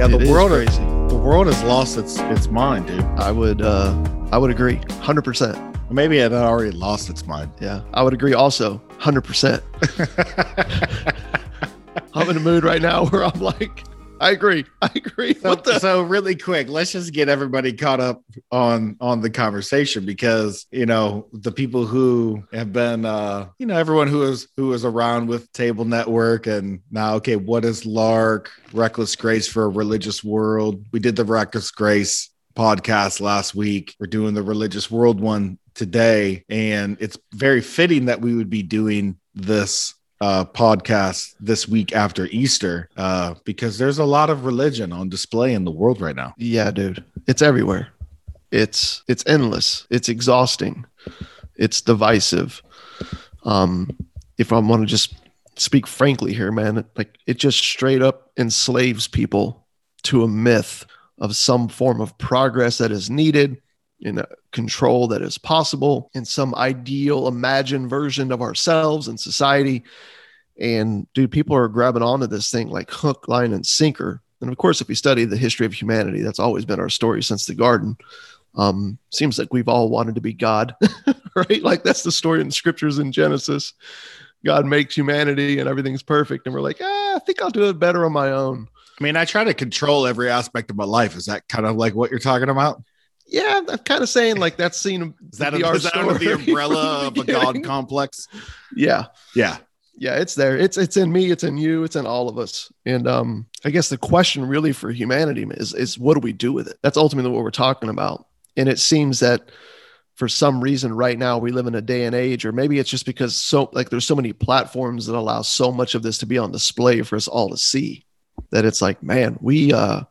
Yeah, the It is world crazy. the world has lost its its mind, dude. I would uh I would agree 100%. Maybe it had already lost its mind. Yeah. I would agree also 100%. I'm in a mood right now where I'm like I agree. I agree. So, the so really quick, let's just get everybody caught up on on the conversation because you know the people who have been uh you know everyone who is who is around with Table Network and now okay, what is Lark Reckless Grace for a Religious World? We did the Reckless Grace podcast last week. We're doing the Religious World one today, and it's very fitting that we would be doing this uh, podcast this week after Easter uh, because there's a lot of religion on display in the world right now. Yeah, dude. It's everywhere. It's it's endless. It's exhausting. It's divisive. Um if I want to just speak frankly here, man, like it just straight up enslaves people to a myth of some form of progress that is needed in a control that is possible in some ideal imagined version of ourselves and society. And dude people are grabbing onto this thing like hook line and sinker. And of course if we study the history of humanity that's always been our story since the garden. Um seems like we've all wanted to be god right? Like that's the story in the scriptures in genesis. God makes humanity and everything's perfect. And we're like ah, i think i'll do it better on my own. I mean, I try to control every aspect of my life. Is that kind of like what you're talking about? Yeah i'm kind of saying like that's seen Is that, a, is that under the umbrella of a God complex? yeah. Yeah. yeah it's there. It's it's in me it's in you it's in all of us. And um i guess the question really for humanity is is what do we do with it? That's ultimately what we're talking about. And it seems that for some reason right now we live in a day and age or maybe it's just because so like there's so many platforms that allow so much of this to be on display for us all to see that it's like man we uh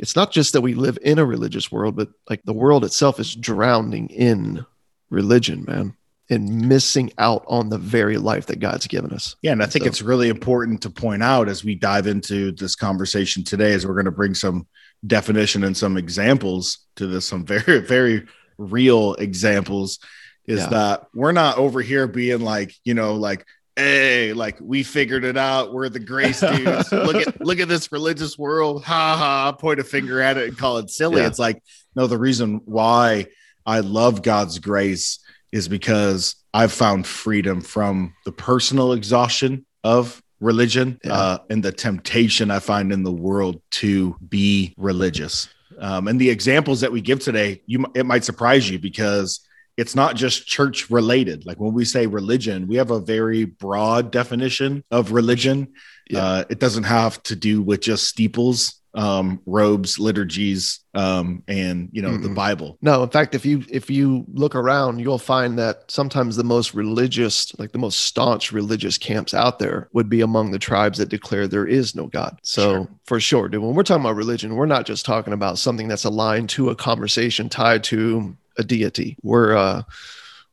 it's not just that we live in a religious world but like the world itself is drowning in religion man and missing out on the very life that god's given us Yeah. And I think So- it's really important to point out as we dive into this conversation today, as we're going to bring some definition and some examples to this, some very, very real examples. Is Yeah. that we're not over here being like, you know, like, hey, like we figured it out. We're the grace dudes. look at look at this religious world. Ha ha. Point a finger at it and call it silly. Yeah. It's like, no, the reason why I love God's grace is because I've found freedom from the personal exhaustion of religion Yeah. uh, and the temptation I find in the world to be religious. Um, and the examples that we give today, you it might surprise you because it's not just church related. Like when we say religion, we have a very broad definition of religion. Yeah. Uh, it doesn't have to do with just steeples, um, robes, liturgies, um, and you know the Mm-mm. Bible. No, in fact, if you if you look around, you'll find that sometimes the most religious, like the most staunch religious camps out there, would be among the tribes that declare there is no God. So Sure. for sure, dude, when we're talking about religion, we're not just talking about something that's aligned to a conversation tied to a deity. We're uh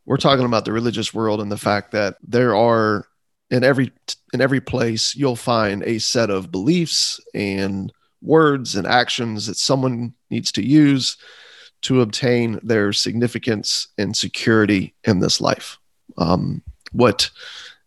we're talking about the religious world and the fact that there are in every in every place you'll find a set of beliefs and words and actions that someone needs to use to obtain their significance and security in this life. Um, what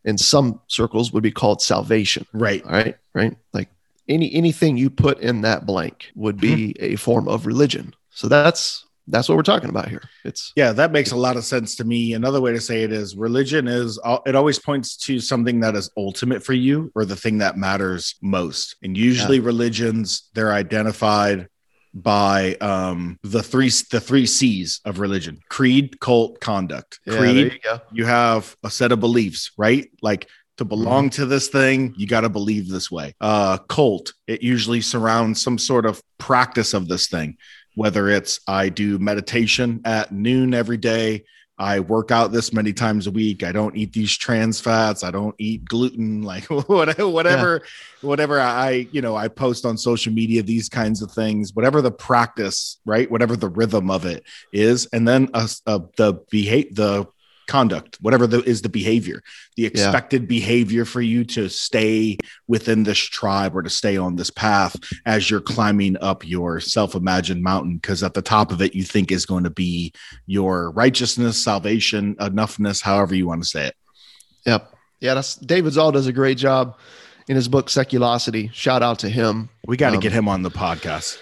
in some circles would be called salvation. Right. All right, right. Like any anything you put in that blank would be a form of religion. So that's that's what we're talking about here. It's Yeah, that makes a lot of sense to me. Another way to say it is religion is it always points to something that is ultimate for you or the thing that matters most. And usually religions they're identified by um the three the three C's of religion. Creed, cult, conduct. yeah, Creed, you you have a set of beliefs, right? Like to belong to this thing, you got to believe this way. Uh, cult, it usually surrounds some sort of practice of this thing, whether it's I do meditation at noon every day, I work out this many times a week. I don't eat these trans fats. I don't eat gluten. Like whatever, whatever, yeah. whatever I, you know, I post on social media, these kinds of things, whatever the practice, right? Whatever the rhythm of it is. And then uh, uh the behave, the conduct, whatever the, is the behavior, the expected yeah. behavior for you to stay within this tribe or to stay on this path as you're climbing up your self imagined mountain. Because at the top of it, you think is going to be your righteousness, salvation, enoughness, however you want to say it. Yep. Yeah, that's David Zahl does a great job in his book Seculosity. Shout out to him. We got to um, get him on the podcast.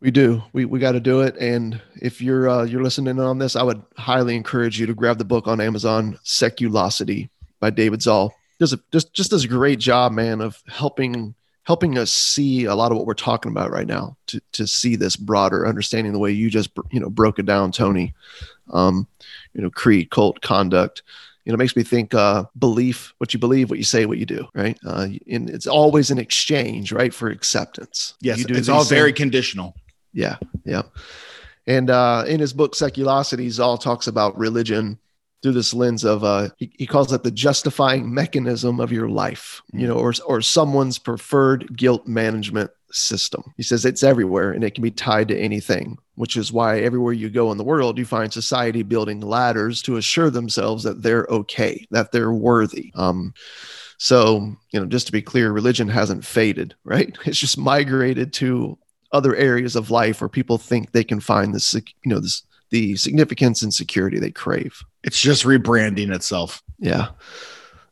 We do. We we got to do it. And if you're uh, you're listening on this, I would highly encourage you to grab the book on Amazon, Seculosity by David Zahl. Does a, just just does a great job, man, of helping helping us see a lot of what we're talking about right now. To to see this broader understanding, the way you just you know broke it down, Tony. Um, you know, creed, cult, conduct. You know, makes me think uh, belief, what you believe, what you say, what you do, right? Uh, and it's always an exchange, right, for acceptance. Yes, it's all very conditional. Yeah, yeah. And uh, in his book Seculosity, Zahl talks about religion through this lens of uh, he, he calls it the justifying mechanism of your life, you know, or or someone's preferred guilt management system. He says it's everywhere and it can be tied to anything, which is why everywhere you go in the world, you find society building ladders to assure themselves that they're okay, that they're worthy. Um, so, you know, just to be clear, religion hasn't faded, right? It's just migrated to other areas of life where people think they can find this, you know, this the significance and security they crave. It's just rebranding itself. Yeah,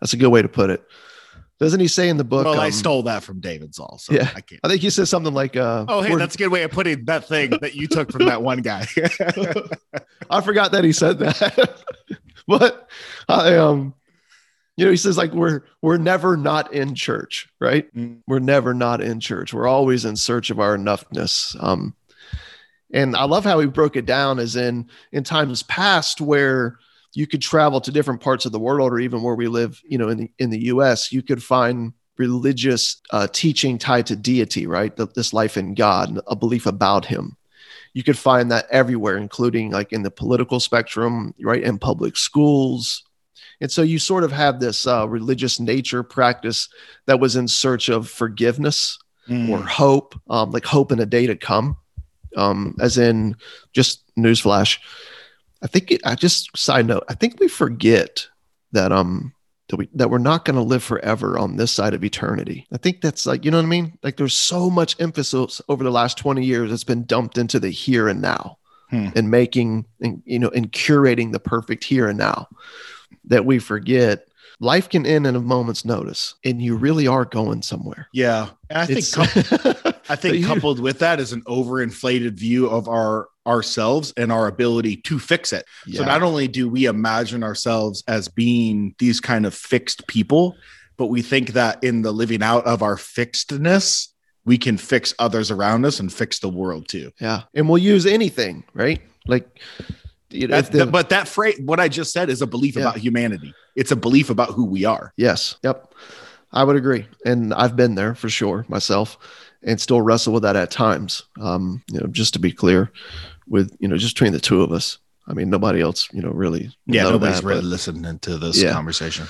that's a good way to put it. Doesn't he say in the book? Well, um, I stole that from David Zahl. So yeah, I, can't. I think he says something like, uh, "Oh, hey, that's a good way of putting that thing that you took from that one guy." I forgot that he said that, but I um, you know he says like we're we're never not in church right? Mm. we're never not in church. We're always in search of our enoughness. Um and i love how he broke it down as in in times past where you could travel to different parts of the world or even where we live you know in the in the us you could find religious uh, teaching tied to deity right? The, this life in god a belief about him. You could find that everywhere including like in the political spectrum right? In public schools and so you sort of have this uh, religious nature practice that was in search of forgiveness mm. or hope, um, like hope in a day to come. Um, as in, just newsflash. I think it, I just side note. I think we forget that um that we that we're not going to live forever on this side of eternity. I think that's like you know what I mean. Like there's so much emphasis over the last 20 years that's been dumped into the here and now, hmm. and making and you know and curating the perfect here and now that we forget life can end in a moment's notice and you really are going somewhere. Yeah. And i think i think coupled with that is an overinflated view of our ourselves and our ability to fix it. Yeah. so not only do we imagine ourselves as being these kind of fixed people but we think that in the living out of our fixedness we can fix others around us and fix the world too. Yeah. And we'll use anything right? Like you know, the, but that phrase, what I just said, is a belief yeah. about humanity. It's a belief about who we are. Yes. Yep. I would agree, and I've been there for sure myself, and still wrestle with that at times. Um, you know, just to be clear, with you know, just between the two of us. I mean, nobody else, you know, really. Yeah, nobody's that, really but, listening to this yeah. conversation.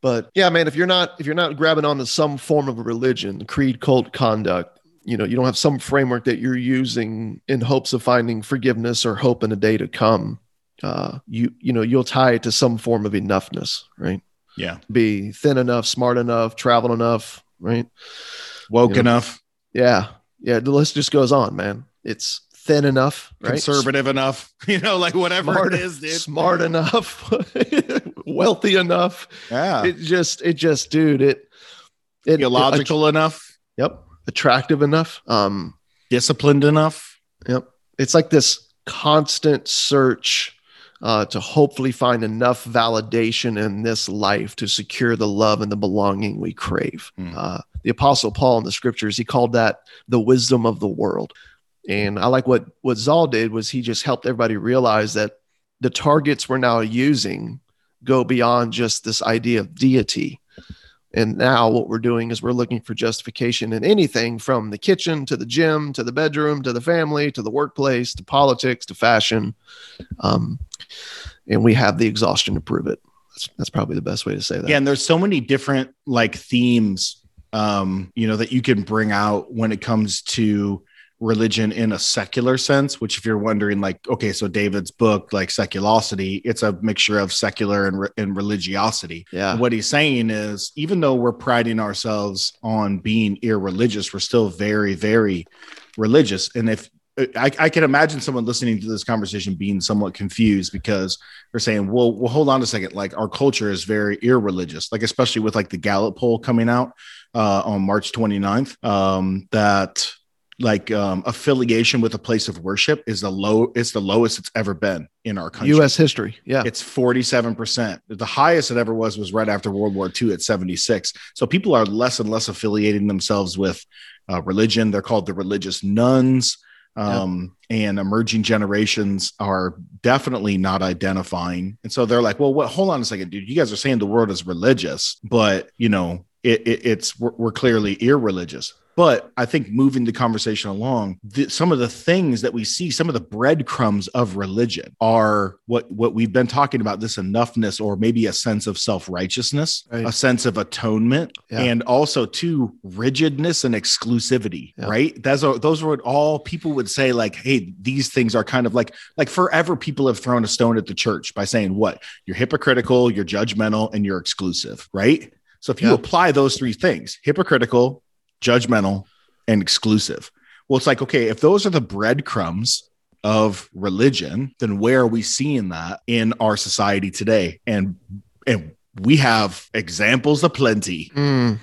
But yeah, man, if you're not if you're not grabbing onto some form of a religion, creed, cult, conduct, you know you don't have some framework that you're using in hopes of finding forgiveness or hope in a day to come. Uh, you you know you'll tie it to some form of enoughness right? Yeah. Be thin enough smart enough travel enough right? Woke you know? enough. Yeah. Yeah the list just goes on man. It's thin enough right? conservative enough you know like whatever smart, it is dude. smart enough wealthy enough. Yeah. It just it just dude it, it illogical it, enough. Yep attractive enough, um, disciplined enough. Yep. It's like this constant search uh, to hopefully find enough validation in this life to secure the love and the belonging we crave. Mm. Uh, the Apostle Paul in the scriptures, he called that the wisdom of the world. And I like what what Zahl did was he just helped everybody realize that the targets we're now using go beyond just this idea of deity and now what we're doing is we're looking for justification in anything from the kitchen to the gym to the bedroom to the family to the workplace to politics to fashion. Um, and we have the exhaustion to prove it. That's, that's probably the best way to say that. Yeah, and there's so many different like themes um, you know, that you can bring out when it comes to religion in a secular sense, which if you're wondering like, okay, so David's book, like seculosity, it's a mixture of secular and, re- and religiosity. Yeah. What he's saying is, even though we're priding ourselves on being irreligious, we're still very, very religious. And if I, I, can imagine someone listening to this conversation being somewhat confused because they're saying, well, well, hold on a second. Like our culture is very irreligious, like especially with like the Gallup poll coming out uh, on March 29th, um, that like um, affiliation with a place of worship is the low it's the lowest it's ever been in our country. Us history. Yeah. It's 47% the highest it ever was was right after world war ii at 76 so people are less and less affiliating themselves with uh, religion. They're called the religious nones. Um, and emerging generations are definitely not identifying. And so they're like well what hold on a second dude. You guys are saying the world is religious but you know it, it, it's we're, we're, clearly irreligious. But I think moving the conversation along, the, some of the things that we see, some of the breadcrumbs of religion are what what we've been talking about. This enoughness, or maybe a sense of self righteousness, right. a sense of atonement, yeah. and also to rigidness and exclusivity. Yeah. Right? Those are those are what all people would say. Like, hey, these things are kind of like like forever. People have thrown a stone at the church by saying what you're hypocritical, you're judgmental, and you're exclusive. Right? So if you yeah. apply those three things hypocritical, judgmental, and exclusive well, it's like, okay, if those are the breadcrumbs of religion, then where are we seeing that in our society today? And and we have examples aplenty. Mm.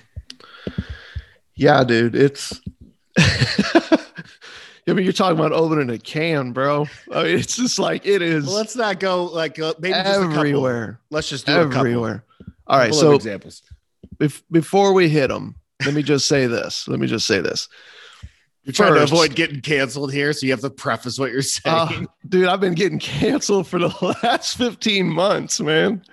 Yeah, dude, it's. I mean, you're talking about opening a can, bro. I mean, it's just like it is. Well, let's not go like uh, maybe everywhere. Let's just do everywhere. All right, so examples bef- before we hit them, let me just say this. Let me just say this. You're trying First, to avoid getting canceled here, so you have to preface what you're uh, saying. Uh, dude, I've been getting canceled for the last 15 months, man.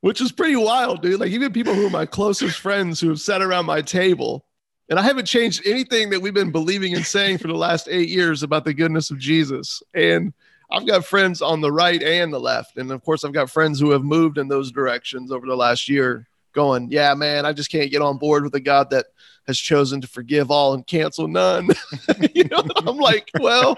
Which is pretty wild, dude. Like even people who are my closest friends who have sat around my table, and I haven't changed anything that we've been believing and saying for the last eight years about the goodness of Jesus. And I've got friends on the right and the left. And of course, I've got friends who have moved in those directions over the last year going, yeah, man, I just can't get on board with a God that has chosen to forgive all and cancel none. you know, I'm like, well,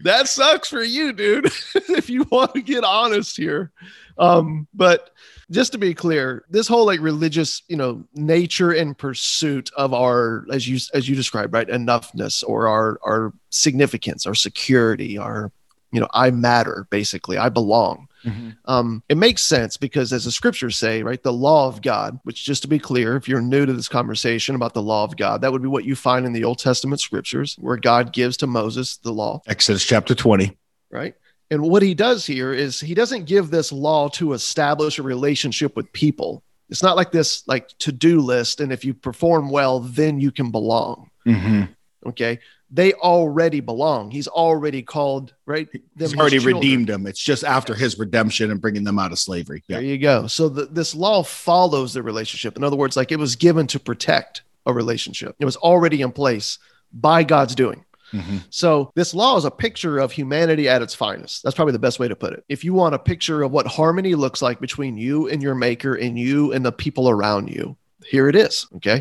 that sucks for you, dude. if you want to get honest here. Um, but just to be clear, this whole like religious, you know, nature and pursuit of our, as you as you described, right, enoughness or our our significance, our security, our, you know, I matter, basically, I belong. Mm-hmm. Um, it makes sense because, as the scriptures say, right, the law of God, which just to be clear, if you're new to this conversation about the law of God, that would be what you find in the Old Testament scriptures, where God gives to Moses the law. Exodus chapter 20. Right. And what he does here is he doesn't give this law to establish a relationship with people. It's not like this like to-do list, and if you perform well, then you can belong. Mm-hmm. Okay they already belong. He's already called, right? He's already redeemed them. It's just after his redemption and bringing them out of slavery. Yeah. There you go. So the, this law follows the relationship. In other words, like it was given to protect a relationship. It was already in place by God's doing. Mm-hmm. So this law is a picture of humanity at its finest. That's probably the best way to put it. If you want a picture of what harmony looks like between you and your maker and you and the people around you, here it is. Okay.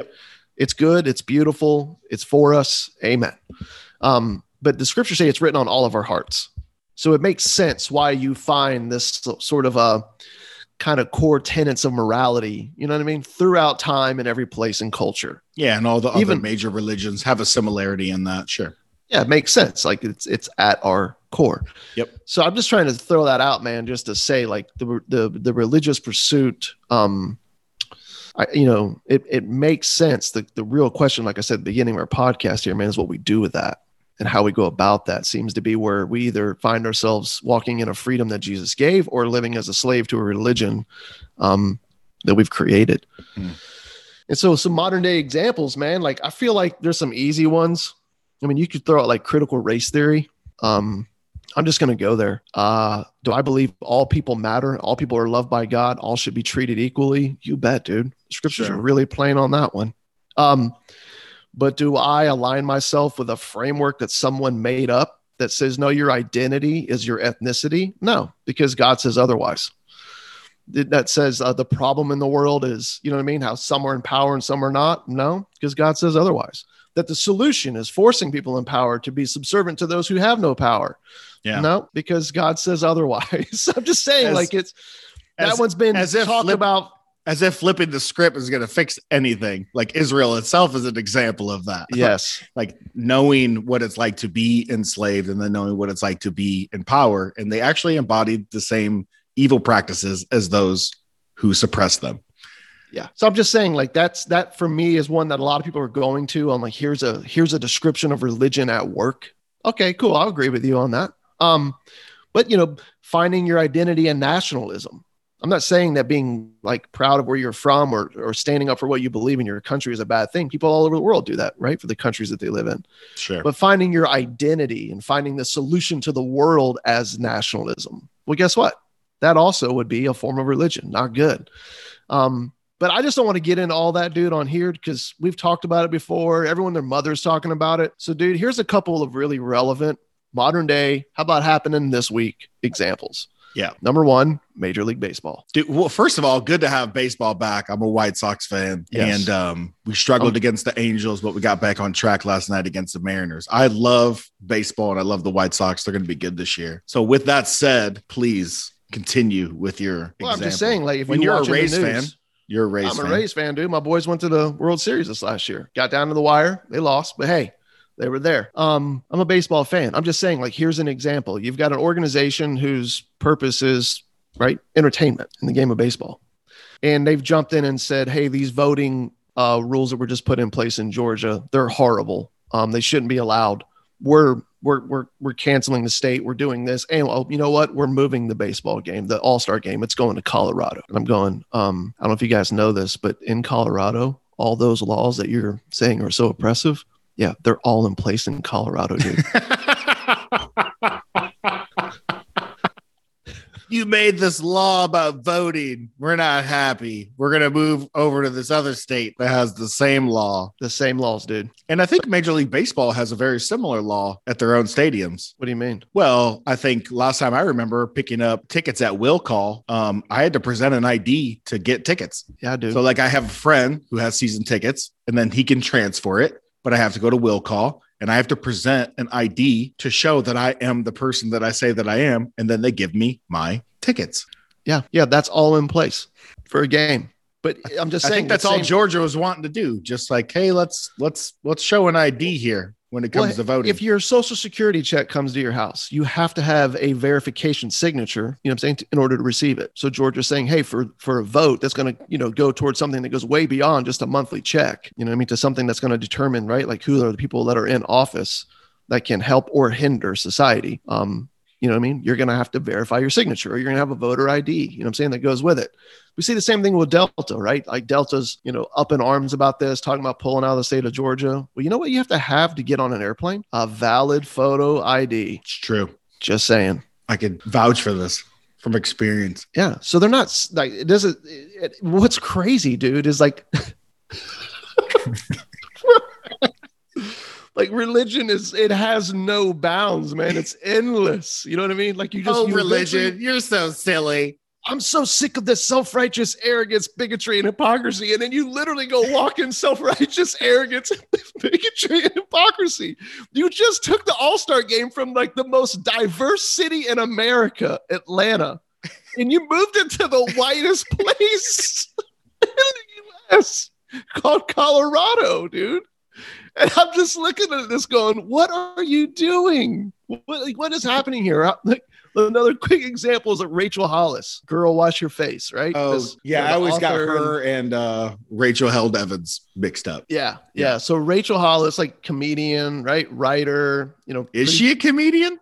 It's good. It's beautiful. It's for us. Amen. Um, but the scriptures say it's written on all of our hearts. So it makes sense why you find this sort of a kind of core tenets of morality, you know what I mean, throughout time and every place and culture. Yeah, and all the Even, other major religions have a similarity in that. Sure. Yeah, it makes sense. Like it's it's at our core. Yep. So I'm just trying to throw that out, man, just to say like the the the religious pursuit um I, you know, it, it makes sense. The, the real question, like I said at the beginning of our podcast here, man, is what we do with that and how we go about that seems to be where we either find ourselves walking in a freedom that Jesus gave or living as a slave to a religion um, that we've created. Hmm. And so, some modern day examples, man, like I feel like there's some easy ones. I mean, you could throw out like critical race theory. Um, I'm just going to go there. Uh, do I believe all people matter? All people are loved by God. All should be treated equally. You bet, dude. Scriptures sure. are really plain on that one. Um, but do I align myself with a framework that someone made up that says no, your identity is your ethnicity? No, because God says otherwise. That says uh, the problem in the world is, you know what I mean? How some are in power and some are not? No, because God says otherwise. That the solution is forcing people in power to be subservient to those who have no power. Yeah. No, because God says otherwise. I'm just saying, As- like it's that one's been as if talked flip- about. As if flipping the script is going to fix anything. Like Israel itself is an example of that. Yes. like knowing what it's like to be enslaved and then knowing what it's like to be in power. And they actually embodied the same evil practices as those who suppress them. Yeah. So I'm just saying, like that's that for me is one that a lot of people are going to. I'm like, here's a here's a description of religion at work. Okay, cool. I'll agree with you on that. Um, but you know, finding your identity and nationalism. I'm not saying that being like proud of where you're from or or standing up for what you believe in your country is a bad thing. People all over the world do that, right? For the countries that they live in. Sure. But finding your identity and finding the solution to the world as nationalism. Well, guess what? That also would be a form of religion. Not good. Um, but I just don't want to get into all that, dude, on here because we've talked about it before. Everyone, their mother's talking about it. So, dude, here's a couple of really relevant modern day, how about happening this week examples. Yeah. Number one, Major League Baseball. Dude, well, first of all, good to have baseball back. I'm a White Sox fan, Yes. and um, we struggled Um, against the Angels, but we got back on track last night against the Mariners. I love baseball, and I love the White Sox. They're going to be good this year. So, with that said, please continue with your. Well, I'm just saying, like, if when you you're a watching the Rays news- fan, you're a Rays I'm fan. a Rays fan, dude. My boys went to the World Series this last year. Got down to the wire. They lost, but hey, they were there. Um, I'm a baseball fan. I'm just saying, like, here's an example. You've got an organization whose purpose is right entertainment in the game of baseball, and they've jumped in and said, hey, these voting uh, rules that were just put in place in Georgia, they're horrible. Um, they shouldn't be allowed. We're we're we're we're canceling the state. We're doing this, and oh, you know what? We're moving the baseball game, the All Star game. It's going to Colorado. And I'm going. Um, I don't know if you guys know this, but in Colorado, all those laws that you're saying are so oppressive, yeah, they're all in place in Colorado, dude. you made this law about voting. We're not happy. We're going to move over to this other state that has the same law. the same laws, dude. And I think Major League Baseball has a very similar law at their own stadiums. What do you mean? Well, I think last time I remember picking up tickets at Will Call, um, I had to present an ID to get tickets. Yeah, dude. So, like, I have a friend who has season tickets, and then he can transfer it, but I have to go to Will Call and I have to present an ID to show that I am the person that I say that I am, and then they give me my tickets. yeah, yeah, that's all in place for a game. But I'm just I saying think that's all same- Georgia was wanting to do. Just like, hey, let's let's let's show an ID here when it comes Well, to voting. If your social security check comes to your house, you have to have a verification signature, you know what I'm saying, in order to receive it. So Georgia's saying, hey, for for a vote that's going to, you know, go towards something that goes way beyond just a monthly check, you know what I mean, to something that's going to determine, right, like who are the people that are in office that can help or hinder society. Um, you know what I mean? You're going to have to verify your signature or you're going to have a voter ID, you know what I'm saying, that goes with it. We see the same thing with Delta, right? Like Delta's, you know, up in arms about this, talking about pulling out of the state of Georgia. Well, you know what you have to have to get on an airplane? A valid photo ID. it's true. Just saying. I could vouch for this from experience. Yeah. So they're not like it doesn't. It, what's crazy, dude, is like, like religion is it has no bounds, man. It's endless. You know what I mean? Like you just oh, you religion, eventually- you're so silly. I'm so sick of this self-righteous arrogance, bigotry, and hypocrisy. And then you literally go walk in self-righteous arrogance, bigotry, and hypocrisy. You just took the All-Star game from like the most diverse city in America, Atlanta, and you moved it to the whitest place in the US called Colorado, dude. And I'm just looking at this going, what are you doing? What, like, what is happening here? Like, another quick example is Rachel Hollis, girl, wash your face, right? Oh, This- yeah. I always got her and uh, Rachel Held Evans mixed up. yeah, yeah. So Rachel Hollis, like comedian, right? Writer, you know. Is pretty- she a comedian?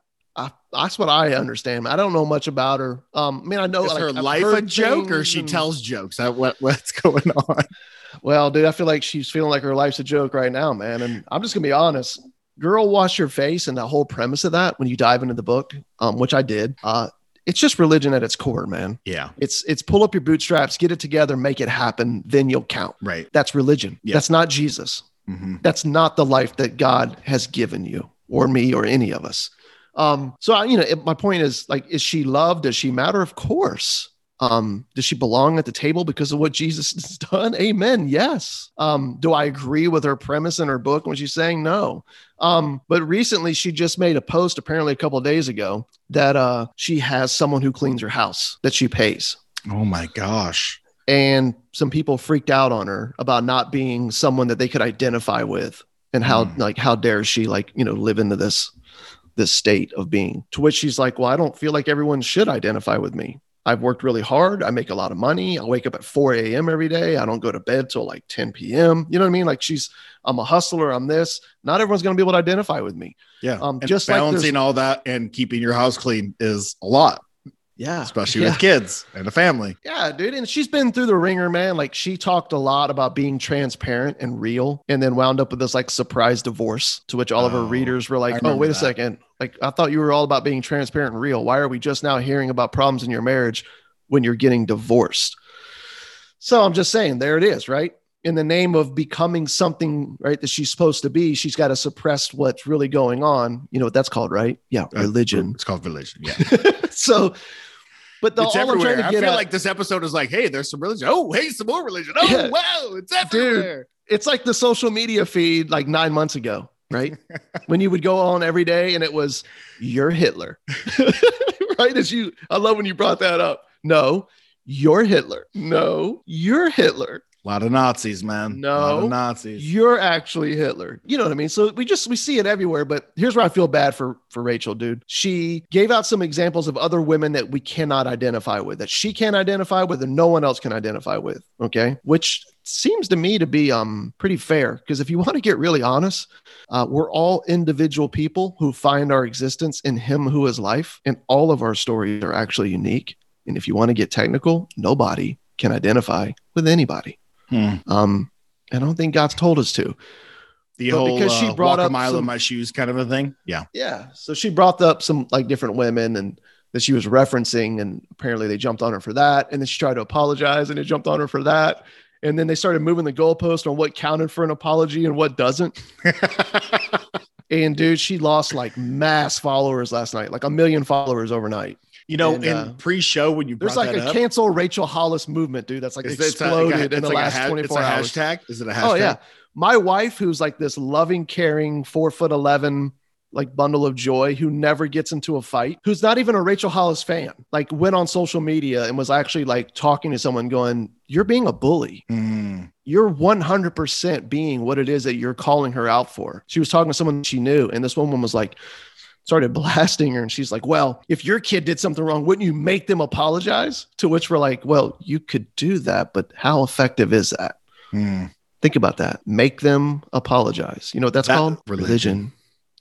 That's what I understand. I don't know much about her. Um, I mean, I know Is like, her I've life a joke or she and- tells jokes? That, what, what's going on? Well, dude, I feel like she's feeling like her life's a joke right now, man. And I'm just gonna be honest. Girl, wash your face, and the whole premise of that, when you dive into the book, um, which I did, uh, it's just religion at its core, man. Yeah. It's it's pull up your bootstraps, get it together, make it happen, then you'll count. Right. That's religion. Yeah. That's not Jesus. hmm That's not the life that God has given you or me or any of us. Um, so I, you know, it, my point is like, is she loved? Does she matter? Of course. Um, does she belong at the table because of what Jesus has done? Amen. Yes. Um, do I agree with her premise in her book when she's saying no? Um, but recently she just made a post, apparently a couple of days ago, that uh she has someone who cleans her house that she pays. Oh my gosh. And some people freaked out on her about not being someone that they could identify with and how Mm. like how dare she like, you know, live into this this state of being. To which she's like, "Well, I don't feel like everyone should identify with me. I've worked really hard. I make a lot of money. I wake up at 4 a.m. every day. I don't go to bed till like 10 p.m. You know what I mean? Like she's, I'm a hustler. I'm this. Not everyone's going to be able to identify with me. Yeah. Um, And just like balancing all that and keeping your house clean is a lot, Yeah. especially yeah. with kids and a family. Yeah, dude. And she's been through the wringer, man. Like she talked a lot about being transparent and real and then wound up with this like surprise divorce to which all of her Oh, readers were like, oh, wait a second. Like I thought you were all about being transparent and real. Why are we just now hearing about problems in your marriage when you're getting divorced? So I'm just saying, there it is, right? In the name of becoming something, right, that she's supposed to be, she's got to suppress what's really going on. You know what that's called, right? Yeah, Uh, religion. It's called religion. Yeah. so, but the, it's all I'm trying to I get feel at, like this episode is like, hey, there's some religion. Oh, hey, some more religion. Oh, Yeah. wow, it's everywhere. it's like the social media feed like nine months ago, right? when you would go on every day and it was you're Hitler, right? As you, I love when you brought that up. No, you're Hitler. No, you're Hitler. A lot of Nazis, man. No. Nazis. You're actually Hitler. You know what I mean? So we just we see it everywhere. But here's where I feel bad for for Rachel, dude. She gave out some examples of other women that we cannot identify with, that she can't identify with, and no one else can identify with. Okay, which seems to me to be um pretty fair because if you want to get really honest, uh, we're all individual people who find our existence in Him who is life, and all of our stories are actually unique. And if you want to get technical, nobody can identify with anybody. Hmm. Um, I don't think God's told us to. The But whole because she uh, brought walk a up mile in my shoes kind of a thing. Yeah. Yeah. So she brought up some like different women and that she was referencing, and apparently they jumped on her for that. And then she tried to apologize and they jumped on her for that. And then they started moving the goalpost on what counted for an apology and what doesn't. And dude, she lost like mass followers last night, like a million followers overnight. you know, And, in uh, pre-show when you There's like a up, cancel Rachel Hollis movement, dude. That's like a- exploded it's in the like last ha- 24 it's a hours. hashtag. Is it a hashtag? Oh yeah. My wife, who's like this loving, caring, four foot eleven, like bundle of joy, who never gets into a fight, who's not even a Rachel Hollis fan, like went on social media and was actually like talking to someone, going, "You're being a bully. Hmm. You're 100% being what it is that you're calling her out for." She was talking to someone she knew, and this woman was like. Started blasting her, and she's like, Well, if your kid did something wrong, wouldn't you make them apologize? To which we're like, Well, you could do that, but how effective is that? Hmm. Think about that. Make them apologize. You know what that's That- called? religion.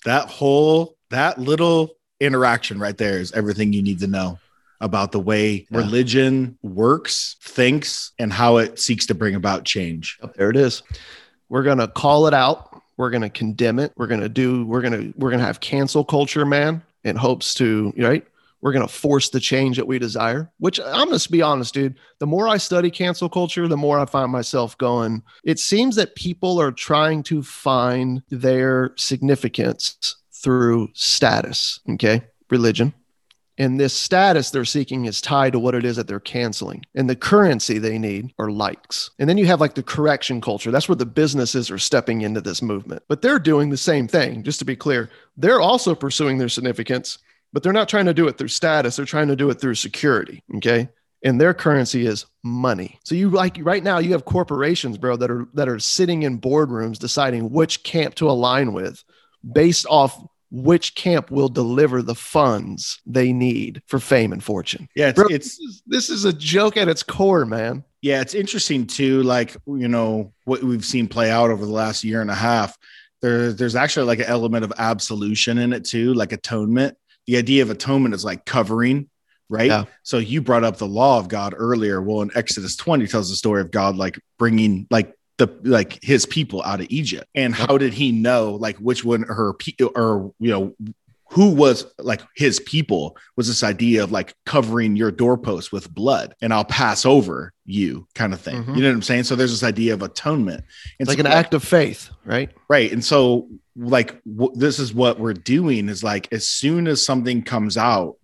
That whole that little interaction right there is everything you need to know about the way Yeah. religion works, thinks, and how it seeks to bring about change. There it is. We're gonna call it out. We're gonna condemn it. We're gonna do. We're gonna we're gonna have cancel culture, man, in hopes to right. We're gonna force the change that we desire. Which I'm gonna be honest, dude. The more I study cancel culture, the more I find myself going. It seems that people are trying to find their significance through status. Okay, religion. And this status they're seeking is tied to what it is that they're canceling. And the currency they need are likes. And then you have like the correction culture. That's where the businesses are stepping into this movement. But they're doing the same thing, just to be clear. They're also pursuing their significance, but they're not trying to do it through status. They're trying to do it through security. Okay. And their currency is money. So you like right now you have corporations, bro, that are that are sitting in boardrooms deciding which camp to align with based off which camp will deliver the funds they need for fame and fortune. Yeah, it's, Bro, it's this is, this is a joke at its core, man. yeah, it's interesting too. Like you know what we've seen play out over the last year and a half. There, there's actually like an element of absolution in it too, like atonement. The idea of atonement is like covering, right? Yeah. So you brought up the law of God earlier. Well, in Exodus 20 tells the story of God like bringing like the like his people out of Egypt. And how did he know like which one her pe- or you know who was like his people was this idea of like covering your doorpost with blood and I'll pass over you kind of thing. Mhm. You know what I'm saying? So there's this idea of atonement. It's like an act of faith, right? right. And so like w- this is what we're doing is like as soon as something comes out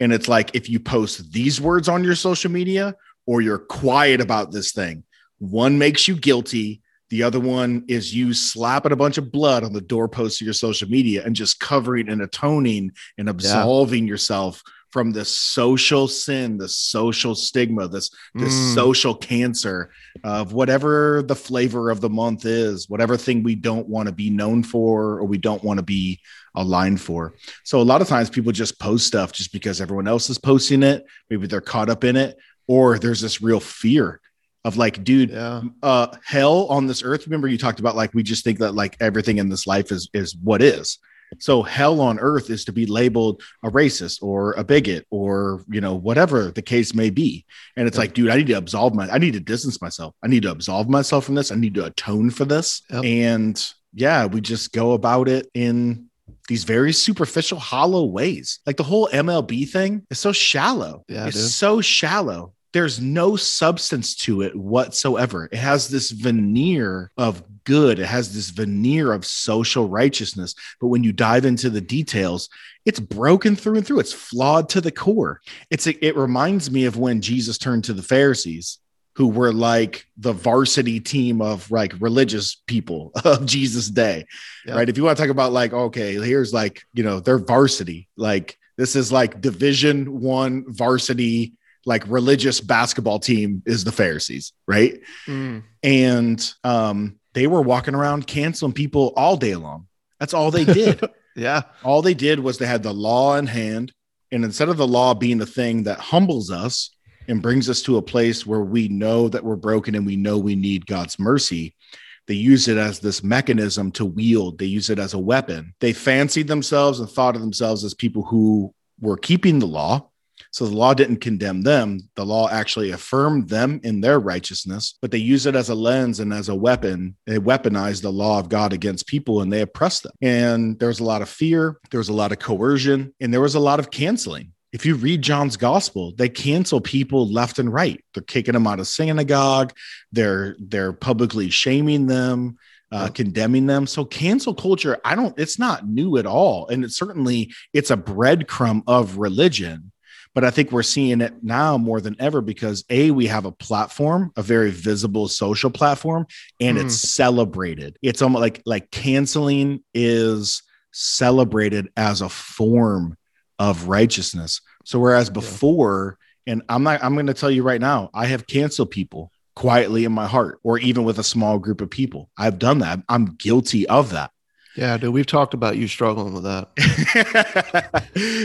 and it's like if you post these words on your social media or you're quiet about this thing one makes you guilty the other one is you slapping a bunch of blood on the doorpost of your social media and just covering and atoning and absolving yeah. yourself from the social sin, the social stigma, this this mm. social cancer of whatever the flavor of the month is, whatever thing we don't want to be known for or we don't want to be aligned for. So a lot of times people just post stuff just because everyone else is posting it. Maybe they're caught up in it, or there's this real fear of like, dude, yeah. uh, hell on this earth. Remember, you talked about like we just think that like everything in this life is is what is. So hell on earth is to be labeled a racist or a bigot or you know whatever the case may be. And it's yep. like, dude, I need to absolve my I need to distance myself. I need to absolve myself from this. I need to atone for this. Yep. And yeah, we just go about it in these very superficial, hollow ways. Like the whole MLB thing is so shallow. Yeah, it's dude. so shallow there's no substance to it whatsoever. It has this veneer of good, it has this veneer of social righteousness. But when you dive into the details, it's broken through and through. It's flawed to the core. It's it reminds me of when Jesus turned to the Pharisees who were like the varsity team of like religious people of Jesus' day. Yep. Right. If you want to talk about like, okay, here's like, you know, they're varsity. Like this is like division one varsity like religious basketball team is the Pharisees, right? Mm. And um, they were walking around canceling people all day long. That's all they did. yeah. All they did was they had the law in hand. And instead of the law being the thing that humbles us and brings us to a place where we know that we're broken and we know we need God's mercy, they use it as this mechanism to wield. They use it as a weapon. They fancied themselves and thought of themselves as people who were keeping the law so the law didn't condemn them. The law actually affirmed them in their righteousness, but they use it as a lens and as a weapon. They weaponize the law of God against people and they oppress them. And there was a lot of fear, there was a lot of coercion, and there was a lot of canceling. If you read John's gospel, they cancel people left and right. They're kicking them out of synagogue. They're they're publicly shaming them. Uh, condemning them. So cancel culture, I don't, it's not new at all. And it's certainly, it's a breadcrumb of religion but I think we're seeing it now more than ever because A, we have a platform, a very visible social platform, and mm. it's celebrated. It's almost like like canceling is celebrated as a form of righteousness. So whereas before, and I'm not I'm going to tell you right now, I have canceled people quietly in my heart or even with a small group of people. I've done that. I'm guilty of that. Yeah, dude, we've talked about you struggling with that.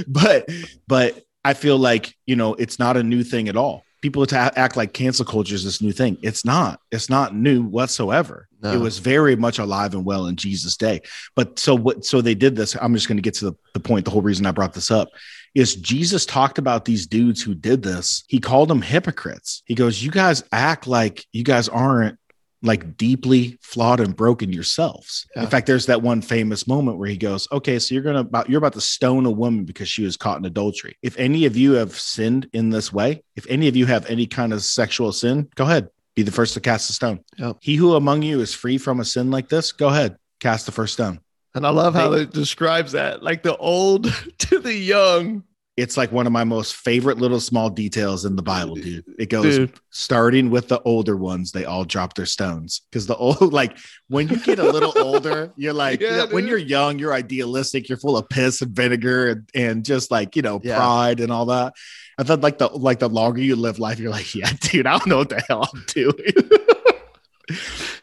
but but I feel like, you know, it's not a new thing at all. People to act like cancel culture is this new thing. It's not. It's not new whatsoever. No. It was very much alive and well in Jesus' day. But so what? So they did this. I'm just going to get to the, the point. The whole reason I brought this up is Jesus talked about these dudes who did this. He called them hypocrites. He goes, "You guys act like you guys aren't like deeply flawed and broken yourselves. Yeah. In fact, there's that one famous moment where he goes, "Okay, so you're gonna about you're about to stone a woman because she was caught in adultery. If any of you have sinned in this way, if any of you have any kind of sexual sin, go ahead, be the first to cast a stone. Yep. He who among you is free from a sin like this, go ahead, cast the first stone." And I love how it describes that, like the old to the young it's like one of my most favorite little small details in the Bible, dude. It goes dude. starting with the older ones, they all drop their stones because the old, like when you get a little older, you're like, yeah, you know, when you're young, you're idealistic, you're full of piss and vinegar and, and just like, you know, yeah. pride and all that. I thought like the like the longer you live life, you're like, yeah, dude, I don't know what the hell I'm doing.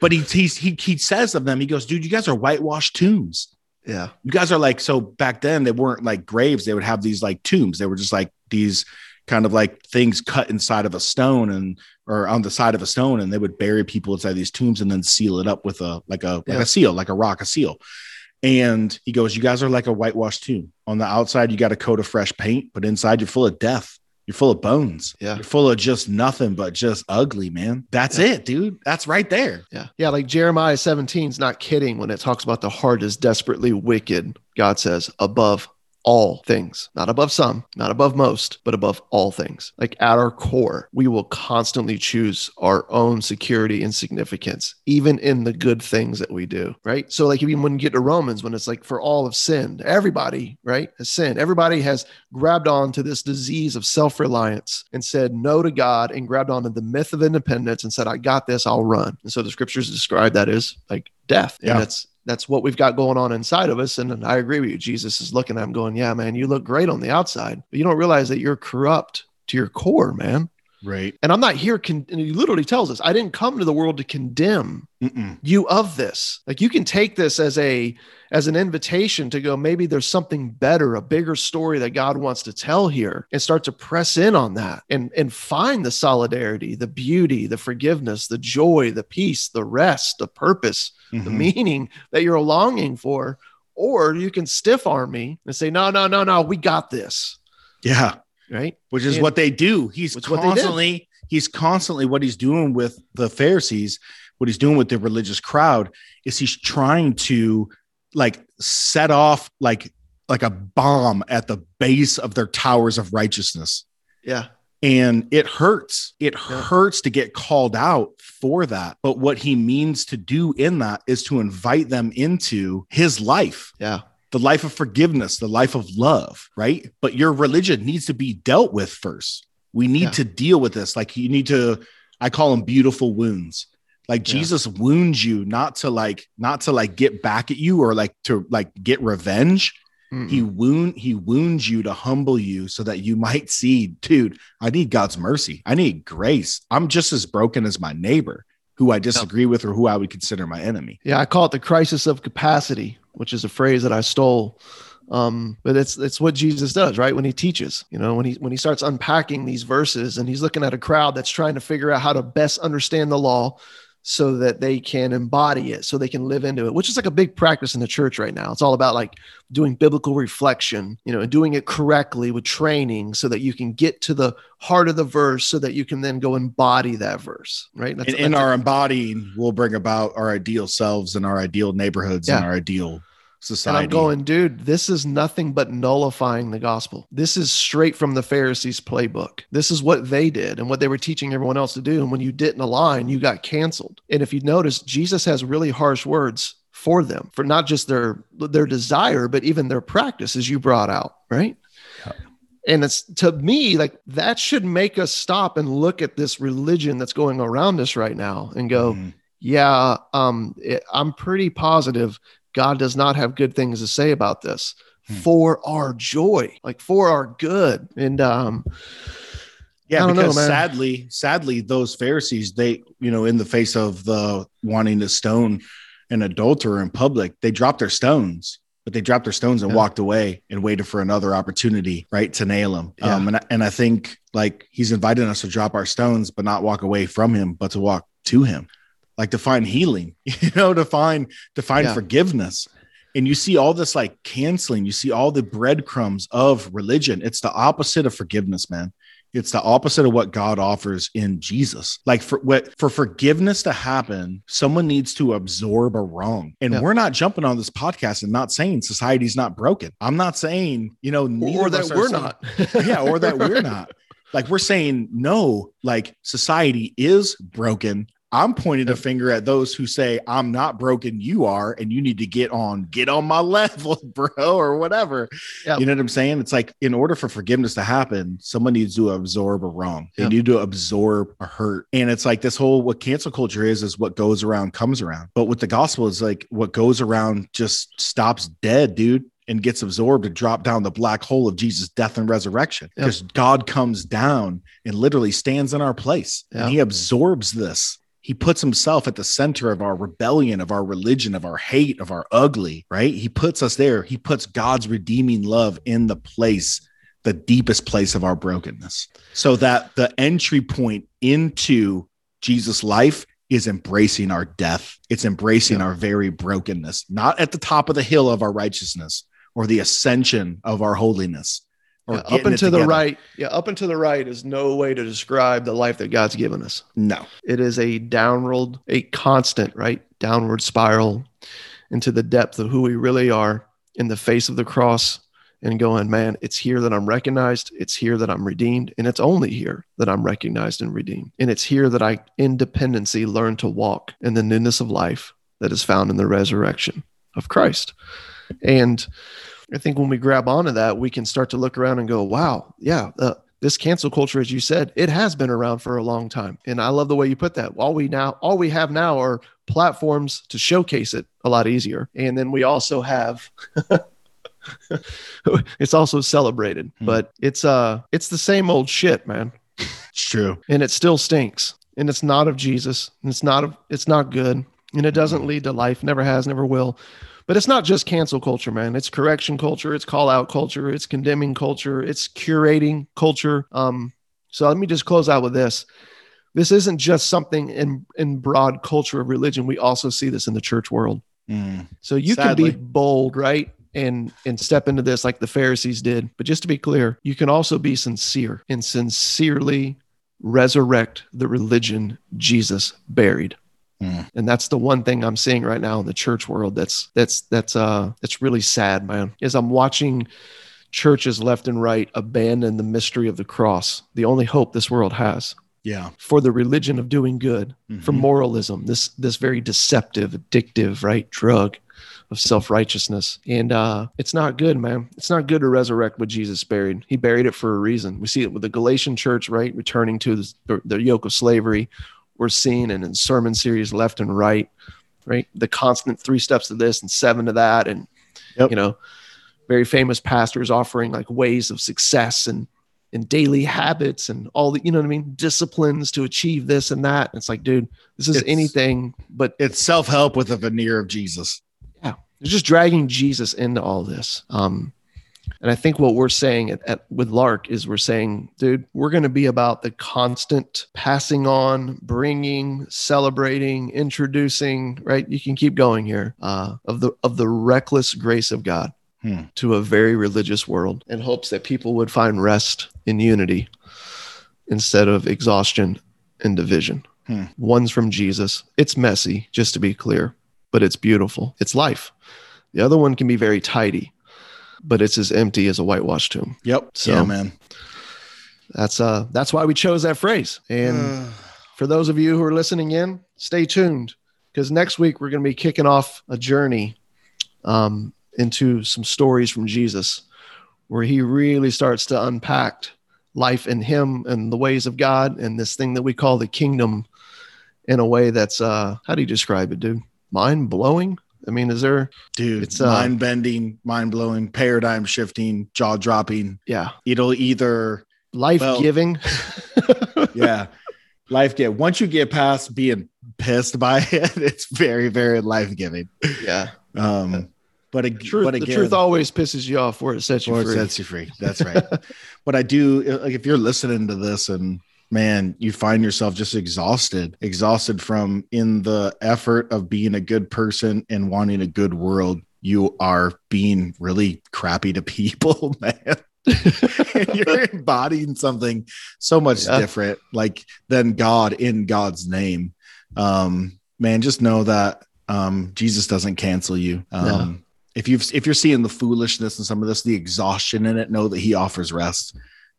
but he, he he he says of them, he goes, dude, you guys are whitewashed tombs. Yeah. You guys are like, so back then they weren't like graves. They would have these like tombs. They were just like these kind of like things cut inside of a stone and or on the side of a stone and they would bury people inside these tombs and then seal it up with a like a yeah. like a seal like a rock a seal and he goes you guys are like a whitewashed tomb on the outside you got a coat of fresh paint but inside you're full of death you're full of bones. Yeah. You're full of just nothing but just ugly, man. That's yeah. it, dude. That's right there. Yeah. Yeah. Like Jeremiah 17 is not kidding when it talks about the heart is desperately wicked. God says, above all things, not above some, not above most, but above all things. Like at our core, we will constantly choose our own security and significance, even in the good things that we do, right? So, like, even when you get to Romans, when it's like for all of sin, everybody, right, has sinned. Everybody has grabbed on to this disease of self reliance and said no to God and grabbed onto the myth of independence and said, I got this, I'll run. And so the scriptures describe that as like death. And Yeah. that's that's what we've got going on inside of us. And I agree with you. Jesus is looking at him going, Yeah, man, you look great on the outside, but you don't realize that you're corrupt to your core, man. Right. And I'm not here. Con- and he literally tells us, I didn't come to the world to condemn Mm-mm. you of this. Like you can take this as a as an invitation to go, maybe there's something better, a bigger story that God wants to tell here, and start to press in on that and and find the solidarity, the beauty, the forgiveness, the joy, the peace, the rest, the purpose, the Mhm. meaning that you're longing for. Or you can stiff arm me and say, No, no, no, no, we got this. Yeah. Right. which is And- what they do. He's Which what they did. constantly he's constantly what he's doing with the Pharisees, what he's doing with the religious crowd is he's trying to like set off like like a bomb at the base of their towers of righteousness. Yeah. And it hurts. It Yeah. hurts to get called out for that. But what he means to do in that is to invite them into his life Yeah. The life of forgiveness, the life of love, right? But your religion needs to be dealt with first. We need Yeah. to deal with this. Like you need to, I call them beautiful wounds. Like Yeah. Jesus wounds you not to like, not to like get back at you or like to like get revenge. Mm-mm. He wound, he wounds you to humble you so that you might see, dude, I need God's mercy. I need grace. I'm just as broken as my neighbor who I disagree with or who I would consider my enemy. Yeah, I call it the crisis of capacity, which is a phrase that I stole. Um, but it's it's what Jesus does, right? When he teaches, you know, when he when he starts unpacking these verses and he's looking at a crowd that's trying to figure out how to best understand the law so that they can embody it, so they can live into it, which is like a big practice in the church right now. It's all about like doing biblical reflection, you know, and doing it correctly with training so that you can get to the heart of the verse so that you can then go embody that verse, right? That's, and in our embodying we'll bring about our ideal selves and our ideal neighborhoods and our ideal And. I'm going, dude, this is nothing but nullifying the gospel. This is straight from the Pharisees' playbook. This is what they did and what they were teaching everyone else to do. And when you didn't align, you got canceled. And if you notice, Jesus has really harsh words for them, for not just their their desire, but even their practice, as you brought out, right? Yeah. And it's to me like that should make us stop and look at this religion that's going around us right now and go, Mhm. yeah, um, it, I'm pretty positive God does not have good things to say about this Hmm. for our joy, like for our good. And um, yeah, don't know, because sadly, sadly, those Pharisees, they, you know, in the face of the wanting to stone an adulterer in public, they dropped their stones, but they dropped their stones and Yeah. walked away and waited for another opportunity, right, to nail him. Yeah. Um, and I- and I think like he's inviting us to drop our stones, but not walk away from him, but to walk to him, like to find healing, you know, to find to find Yeah. forgiveness. And you see all this like canceling, you see all the breadcrumbs of religion. It's the opposite of forgiveness, man. It's the opposite of what God offers in Jesus. Like for what for forgiveness to happen, someone needs to absorb a wrong. And Yeah. we're not jumping on this podcast and not saying society's not broken. I'm not saying, you know, neither or that we're saying- not. yeah, or that we're not. Like we're saying no, like society is broken. I'm pointing a finger at those who say I'm not broken, you are, and you need to get on, get on my level, bro, or whatever. Yeah. You know what I'm saying? It's like in order for forgiveness to happen, someone needs to absorb a wrong. They Yeah. need to absorb a hurt. And it's like this whole what cancel culture is is what goes around comes around. But with the gospel, is like what goes around just stops dead, dude and gets absorbed and dropped down the black hole of Jesus' death and resurrection. Yep. Because God comes down and literally stands in our place Yeah. and he absorbs this. He puts himself at the center of our rebellion, of our religion, of our hate, of our ugly, right? He puts us there. He puts God's redeeming love in the place, the deepest place of our brokenness. So that the entry point into Jesus' life is embracing our death. It's embracing Yeah. our very brokenness, not at the top of the hill of our righteousness or the ascension of our holiness. Yeah, up and to the right. Yeah, up and to the right is no way to describe the life that God's given us. No. It is a downward, a constant, right? Downward spiral into the depth of who we really are in the face of the cross and going, man, it's here that I'm recognized. It's here that I'm redeemed. And it's only here that I'm recognized and redeemed. And it's here that I, in dependency, learn to walk in the newness of life that is found in the resurrection of Christ. And I think when we grab onto that, we can start to look around and go, wow, yeah, uh, this cancel culture, as you said, it has been around for a long time. And I love the way you put that. All we now, all we have now are platforms to showcase it a lot easier. And then we also have it's also celebrated, hmm. but it's uh it's the same old shit, man. It's true. And it still stinks. And it's not of Jesus. And it's not of it's not good. And it doesn't hmm. lead to life, never has, never will. But it's not just cancel culture, man. It's correction culture, it's call out culture, it's condemning culture, it's curating culture. Um, so let me just close out with this. This isn't just something in in broad culture of religion. We also see this in the church world. Mm, so you sadly. can be bold, right? and and step into this like the Pharisees did. But just to be clear, you can also be sincere and sincerely resurrect the religion Jesus buried. Mm. And that's the one thing I'm seeing right now in the church world. That's that's that's uh that's really sad, man. Is I'm watching churches left and right abandon the mystery of the cross, the only hope this world has. Yeah. For the religion of doing good, mm-hmm. for moralism, this this very deceptive, addictive, right, drug of self righteousness. And uh, it's not good, man. It's not good to resurrect what Jesus buried. He buried it for a reason. We see it with the Galatian church, right? Returning to the, the yoke of slavery. We're seeing it in sermon series left and right, right? The constant three steps to this and seven to that. And, yep. you know, very famous pastors offering like ways of success and and daily habits and all the you know what I mean disciplines to achieve this and that. And it's like, dude, this is it's, anything but it's self help with a veneer of Jesus. Yeah they're just dragging Jesus into all this. Um, and I think what we're saying at, at, with Lark is we're saying, dude, we're going to be about the constant passing on, bringing, celebrating, introducing. Right? You can keep going here uh, of the of the reckless grace of God hmm. to a very religious world, in hopes that people would find rest in unity instead of exhaustion and division. Hmm. One's from Jesus. It's messy, just to be clear but it's beautiful. It's life. The other one can be very tidy, but it's as empty as a whitewashed tomb. Yep. So, yeah, man. That's uh that's why we chose that phrase. And for those of you who are listening in, stay tuned because next week we're going to be kicking off a journey um, into some stories from Jesus where he really starts to unpack life in him and the ways of God and this thing that we call the kingdom in a way that's uh how do you describe it, dude? mind blowing? I mean, is there, dude? It's uh, mind bending, mind blowing, paradigm shifting, jaw dropping. Yeah, it'll either life giving. Well, yeah, life give. Once you get past being pissed by it, it's very, very life giving. Yeah. Um, but, a, truth, but again, the truth always pisses you off where it sets you free. It sets you free. That's right. but I do like if you're listening to this and man, you find yourself just exhausted, exhausted from in the effort of being a good person and wanting a good world. You are being really crappy to people, man. you're embodying something so much yeah. different, like than God in God's name. Um, man, just know that um, Jesus doesn't cancel you. Um, If you've if you're seeing the foolishness and some of this, the exhaustion in it, know that He offers rest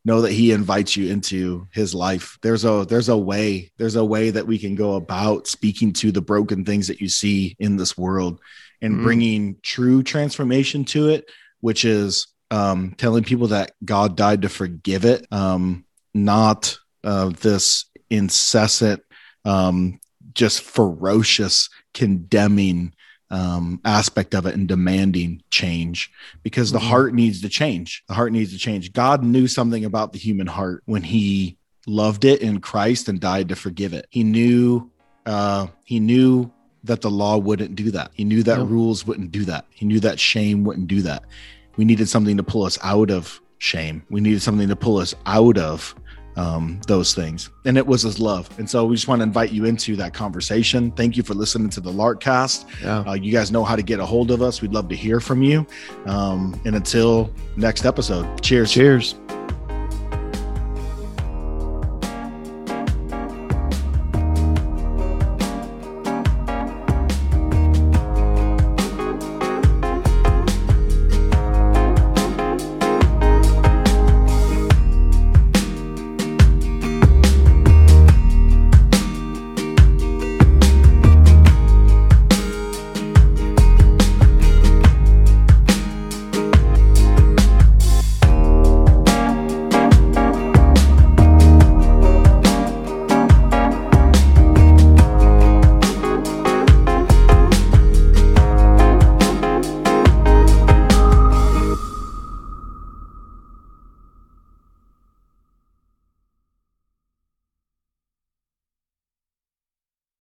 know that he invites you into his life there's a there's a way there's a way that we can go about speaking to the broken things that you see in this world and mm. bringing true transformation to it which is um, telling people that god died to forgive it um, not uh, this incessant um, just ferocious condemning um, aspect of it and demanding change because the mm-hmm. heart needs to change. The heart needs to change. God knew something about the human heart when he loved it in Christ and died to forgive it. He knew uh, he knew that the law wouldn't do that. He knew that rules wouldn't do that. He knew that shame wouldn't do that. We needed something to pull us out of shame. We needed something to pull us out of um, those things. And it was his love. And so we just want to invite you into that conversation. Thank you for listening to the Larkcast. Yeah. Uh, you guys know how to get a hold of us. We'd love to hear from you. Um, and until next episode, cheers. Cheers.